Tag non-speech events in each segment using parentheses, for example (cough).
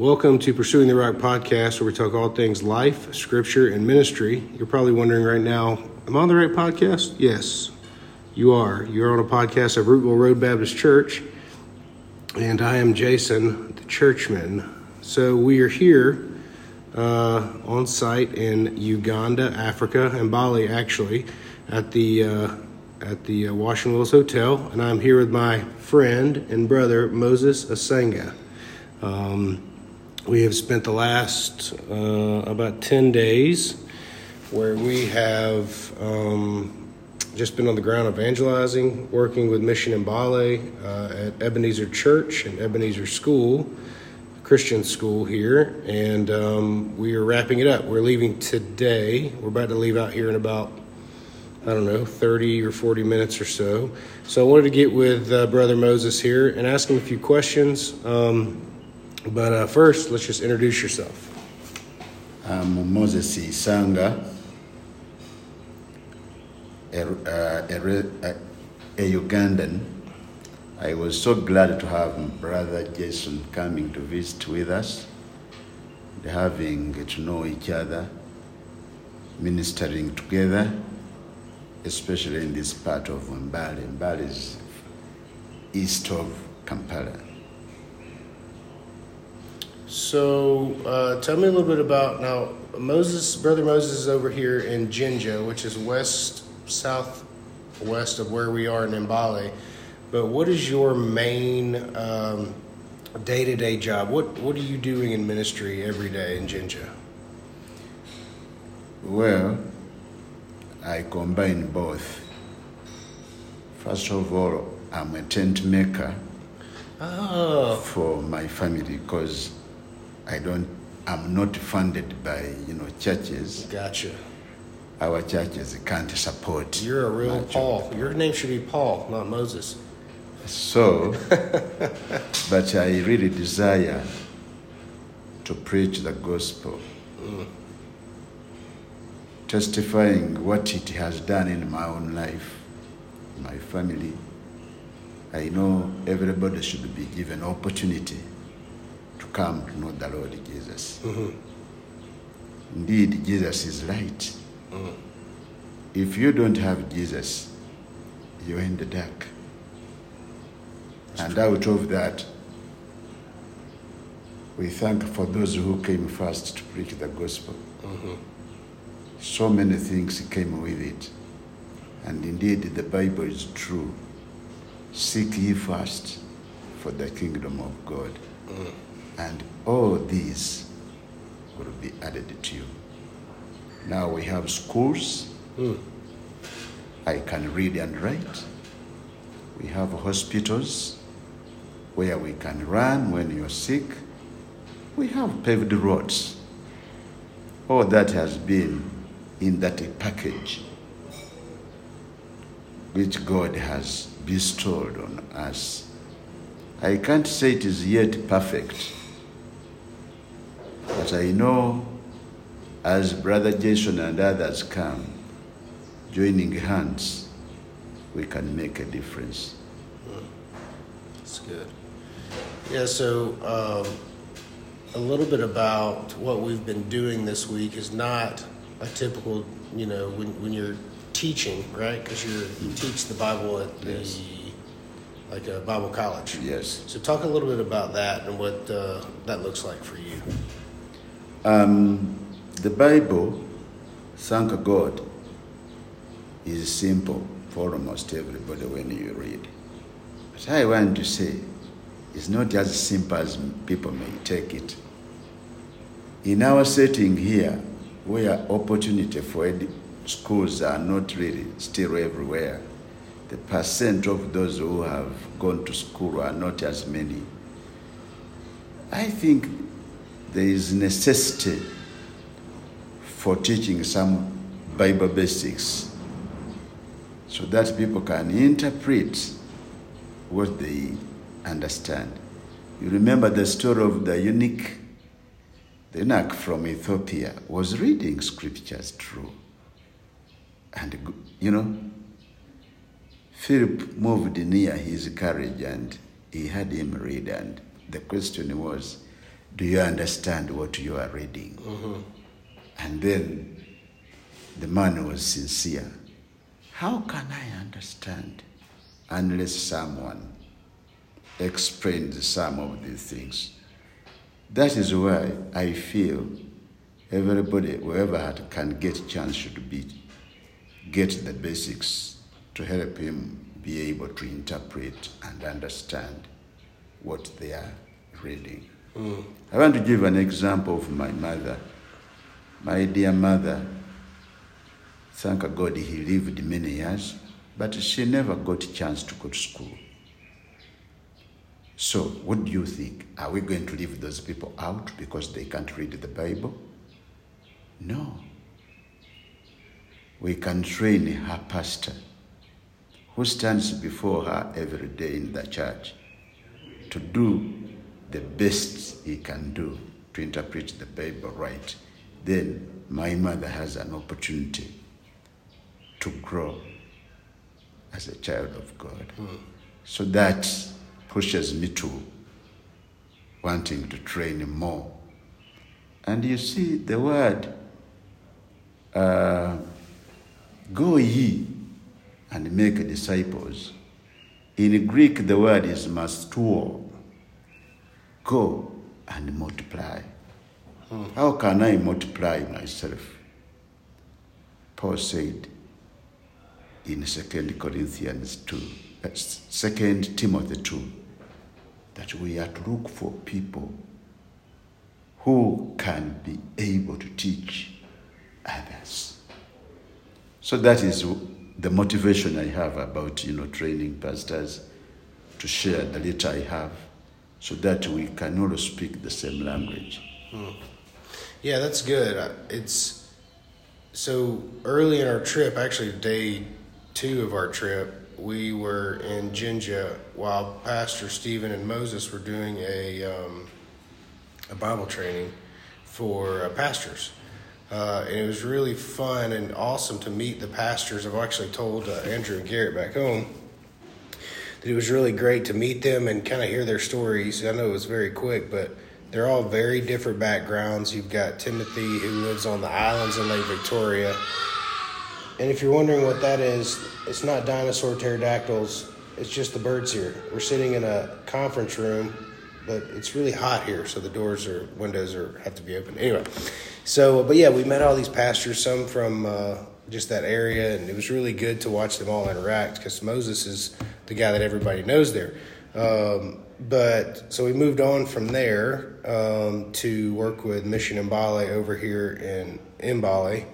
Welcome to Pursuing the Rock podcast, where we talk all things life, scripture, and ministry. You're probably wondering right now, am I on the right podcast? Yes, you are. You're on a podcast of Rootville Road Baptist Church, and I am Jason, the churchman. So we are here uh, on site in Uganda, Africa, and Mbale, actually, at the uh, at the uh, Washington Willis Hotel, and I'm here with my friend and brother Moses Asenga. Um, we have spent the last uh, about 10 days where we have um, just been on the ground evangelizing, working with Mission Mbale uh, at Ebenezer Church and Ebenezer School, Christian school here, and um, we are wrapping it up. We're leaving today. We're about to leave out here in about I don't know, 30 or 40 minutes or so. So I wanted to get with uh, Brother Moses here and ask him a few questions. Um, but uh, first, let's just introduce yourself. I'm Moses Isanga, a, uh, a, a, Ugandan. I was so glad to have Brother Jason coming to visit with us, having to know each other, ministering together especially in this part of Mbale. Mbale is east of Kampala. So, uh, tell me a little bit about now. Moses, brother Moses, is over here in Jinja, which is west southwest of where we are in Mbale. But what is your main day to day job? What What are you doing in ministry every day in Jinja? Well, I combine both. First of all, I'm a tent maker oh. for my family because I don't. I'm not funded by you know churches. Gotcha. Our churches can't support. You're a real Paul. Your name should be Paul, not Moses. So, but I really desire to preach the gospel. Mm testifying what it has done in my own life, my family. I know everybody should be given opportunity to come to know the Lord Jesus. Mm-hmm. Indeed, Jesus is light. Mm-hmm. If you don't have Jesus, you're in the dark. That's and true. out of that, we thank for those who came first to preach the gospel. Mm-hmm so many things came with it. And indeed, the Bible is true. Seek ye first for the kingdom of God, mm. And all these will be added to you. Now we have schools. Mm. I can read and write. We have hospitals where we can run when you're sick. We have paved roads. All that has been in that package which God has bestowed on us. I can't say it is yet perfect, but I know as Brother Jason and others come, joining hands, we can make a difference. That's good. Yeah, so um, a little bit about what we've been doing this week is not a typical, you know, when, when you're teaching, right? Because you you teach the Bible at the yes. like a Bible college. Yes. So talk a little bit about that and what uh, that looks like for you. Um, the Bible, thank God, is simple for almost everybody when you read. But I want to say, it's not as simple as people may take it. In our setting here, where opportunity for schools are not really still everywhere. The percent of those who have gone to school are not as many. I think there is necessity for teaching some Bible basics so that people can interpret what they understand. You remember the story of the eunuch the eunuch from Ethiopia was reading scriptures true. And, you know, Philip moved near his carriage and he had him read. And the question was, Do you understand what you are reading? Mm-hmm. And then the man was sincere. How can I understand unless someone explains some of these things? That is why I feel everybody, whoever had, can get chance should be get the basics to help him be able to interpret and understand what they are reading. I want to give an example of my mother. My dear mother, thank God he lived many years, but she never got a chance to go to school. So, what do you think? Are we going to leave those people out because they can't read the Bible? No. We can train her pastor who stands before her every day in the church to do the best he can do to interpret the Bible right. Then my mother has an opportunity to grow as a child of God. So that pushes me to wanting to train more. And you see, the word uh, go ye and make disciples. In Greek, the word is matheteuo. Go and multiply. How can I multiply myself? Paul said in 2 Corinthians 2, uh, 2 Timothy 2, that we are to look for people who can be able to teach others. So that is the motivation I have about you know training pastors to share the little I have, so that we can all speak the same language. Yeah, that's good. It's so early in our trip, actually day two of our trip, we were in Jinja while Pastor Stephen and Moses were doing a um, a Bible training for uh, pastors. Uh, and it was really fun and awesome to meet the pastors. I've actually told uh, Andrew and Garrett back home that it was really great to meet them and kind of hear their stories. I know it was very quick, but they're all very different backgrounds. You've got Timothy who lives on the islands in Lake Victoria. And if you're wondering what that is, it's not dinosaur pterodactyls, it's just the birds here. We're sitting in a conference room, but it's really hot here, so the doors or windows are have to be open. Anyway, so but yeah, we met all these pastors, some from uh, just that area, and it was really good to watch them all interact because Moses is the guy that everybody knows there. Um, but so we moved on from there um, to work with Mission Mbale over here in Mbale.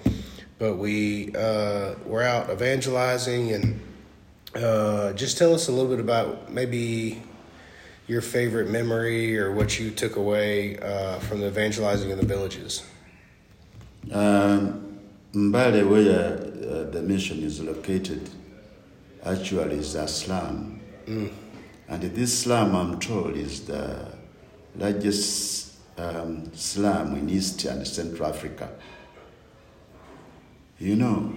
But we uh, were out evangelizing and uh, just tell us a little bit about maybe your favorite memory or what you took away uh, from the evangelizing in the villages. Um, Mbale, where uh, the mission is located, actually is a slum. And this slum, I'm told, is the largest um, slum in East and Central Africa. You know,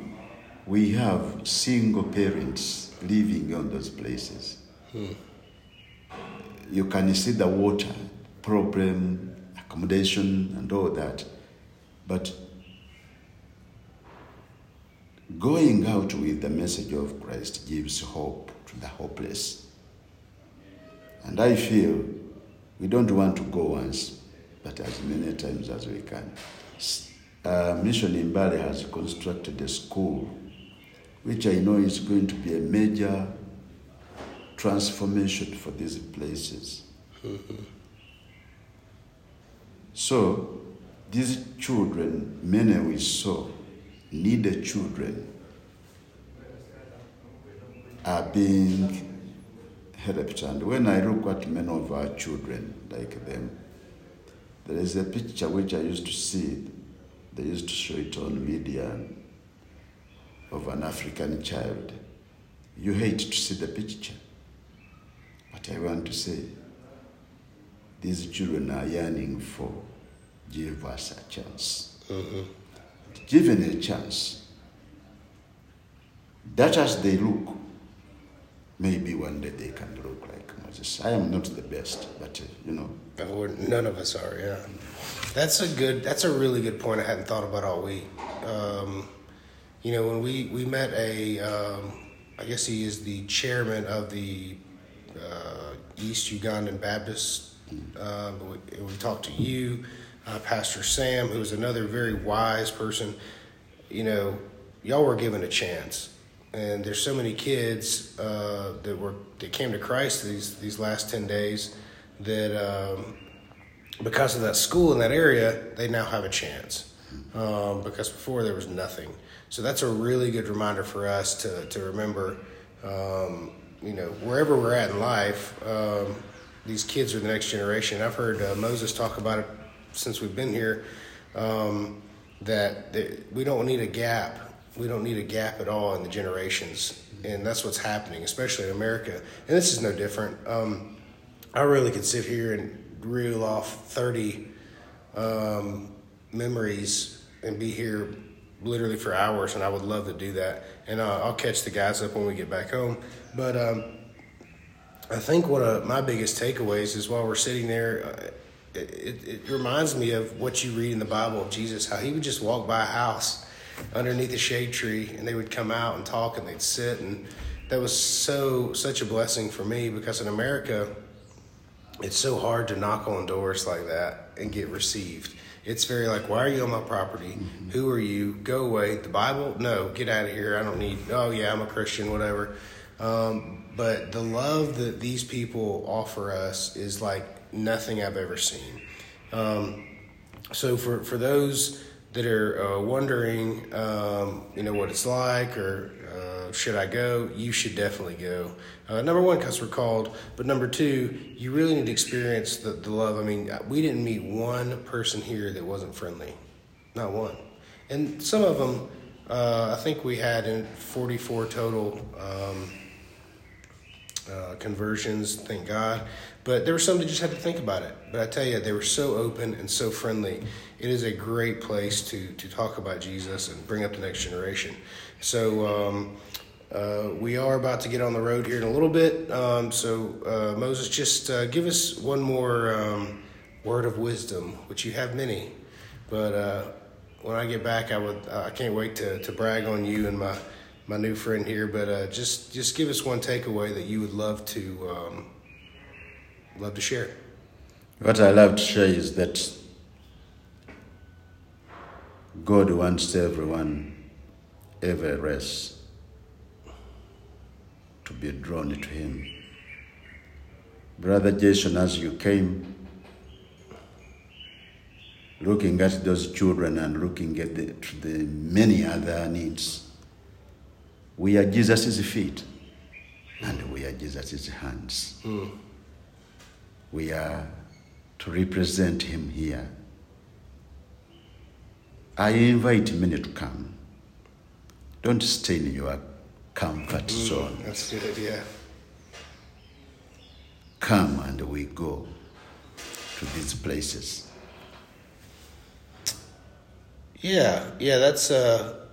we have single parents living on those places. You can see the water problem, accommodation, and all that. But going out with the message of Christ gives hope to the hopeless. And I feel we don't want to go once, but as many times as we can. Uh, Mission Mbale has constructed a school, which I know is going to be a major transformation for these places. (laughs) So, these children, many we saw, needed children, are being helped. And when I look at many of our children like them, there is a picture which I used to see. They used to show it on media of an African child. You hate to see the picture. But I want to say, these children are yearning for give us a chance. Mm-hmm. Given a chance, that as they look, maybe one day they can look like Moses. I am not the best, but uh, you know. None of us are. Yeah, that's a good. That's a really good point. I hadn't thought about all week. Um, you know, when we we met a, um, I guess he is the chairman of the uh, East Ugandan Baptist. Uh, we, we talked to you, uh, Pastor Sam, who's another very wise person. You know, y'all were given a chance, and there's so many kids uh, that were that came to Christ these these last ten days that um, because of that school in that area, they now have a chance. Um, because before there was nothing. So that's a really good reminder for us to to remember. Um, you know, wherever we're at in life, um, these kids are the next generation. I've heard uh, Moses talk about it since we've been here. Um, that, that we don't need a gap. We don't need a gap at all in the generations, and that's what's happening, especially in America. And this is no different. Um, I really could sit here and reel off thirty um, memories and be here literally for hours, and I would love to do that. And uh, I'll catch the guys up when we get back home. But um, I think one of my biggest takeaways is while we're sitting there, uh, it, it, it, reminds me of what you read in the Bible of Jesus, how he would just walk by a house underneath a shade tree, and they would come out and talk, and they'd sit, and that was so such a blessing for me because in America, it's so hard to knock on doors like that and get received. It's very like, why are you on my property? Mm-hmm. Who are you? Go away. The Bible? No, get out of here. I don't need. Oh yeah, I'm a Christian. Whatever. Um, but the love that these people offer us is like nothing I've ever seen. Um, so for for those that are uh, wondering, um, you know, what it's like or uh, should I go, you should definitely go. Uh, number one, because we're called, but number two, you really need to experience the, the love. I mean, we didn't meet one person here that wasn't friendly, not one. And some of them, uh, I think we had in 44 total. Um, uh, conversions, thank God. But there were some that just had to think about it. But I tell you, they were so open and so friendly. It is a great place to to talk about Jesus and bring up the next generation. So um, uh, we are about to get on the road here in a little bit. Um, so uh, Moses, just uh, give us one more um, word of wisdom, which you have many. But uh, when I get back, I would I can't wait to to brag on you and my my new friend here, but uh, just just give us one takeaway that you would love to um, love to share. What I love to share is that God wants everyone, every race, to be drawn to Him. Brother Jason, as you came, looking at those children and looking at the, the many other needs we are Jesus' feet and we are Jesus' hands. Mm. We are to represent him here. I invite many to come. Don't stay in your comfort mm, zone. That's a good idea. Come and we go to these places. Yeah, yeah, that's uh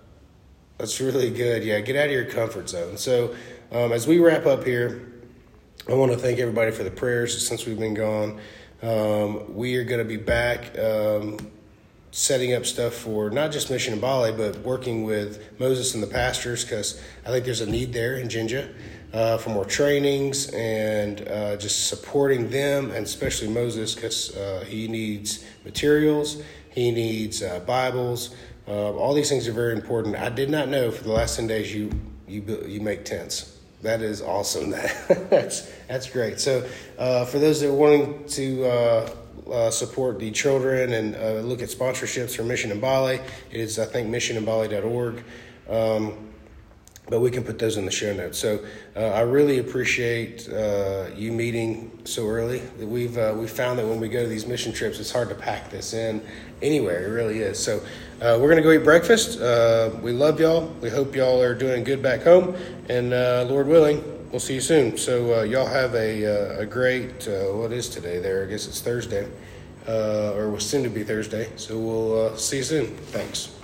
that's really good. Yeah, get out of your comfort zone. So, um, as we wrap up here, I want to thank everybody for the prayers since we've been gone. Um, we are going to be back um, setting up stuff for not just Mission Mbale, but working with Moses and the pastors because I think there's a need there in Jinja uh, for more trainings and uh, just supporting them, and especially Moses because uh, he needs materials, he needs uh, Bibles. Uh, all these things are very important. I did not know for the last ten days you you you make tents. That is awesome. That (laughs) that's that's great. So uh, for those that are wanting to uh, uh support the children and uh, look at sponsorships for Mission Mbale, it is I think missionmbale.org. Um, but we can put those in the show notes. So uh, I really appreciate uh, you meeting so early. We've uh, we found that when we go to these mission trips, it's hard to pack this in anywhere. It really is. So uh, we're gonna go eat breakfast. Uh, we love y'all. We hope y'all are doing good back home, and uh, Lord willing, we'll see you soon. So y'all have a a great what is today? There, I guess it's Thursday, or was soon to be Thursday. So we'll see you soon. Thanks.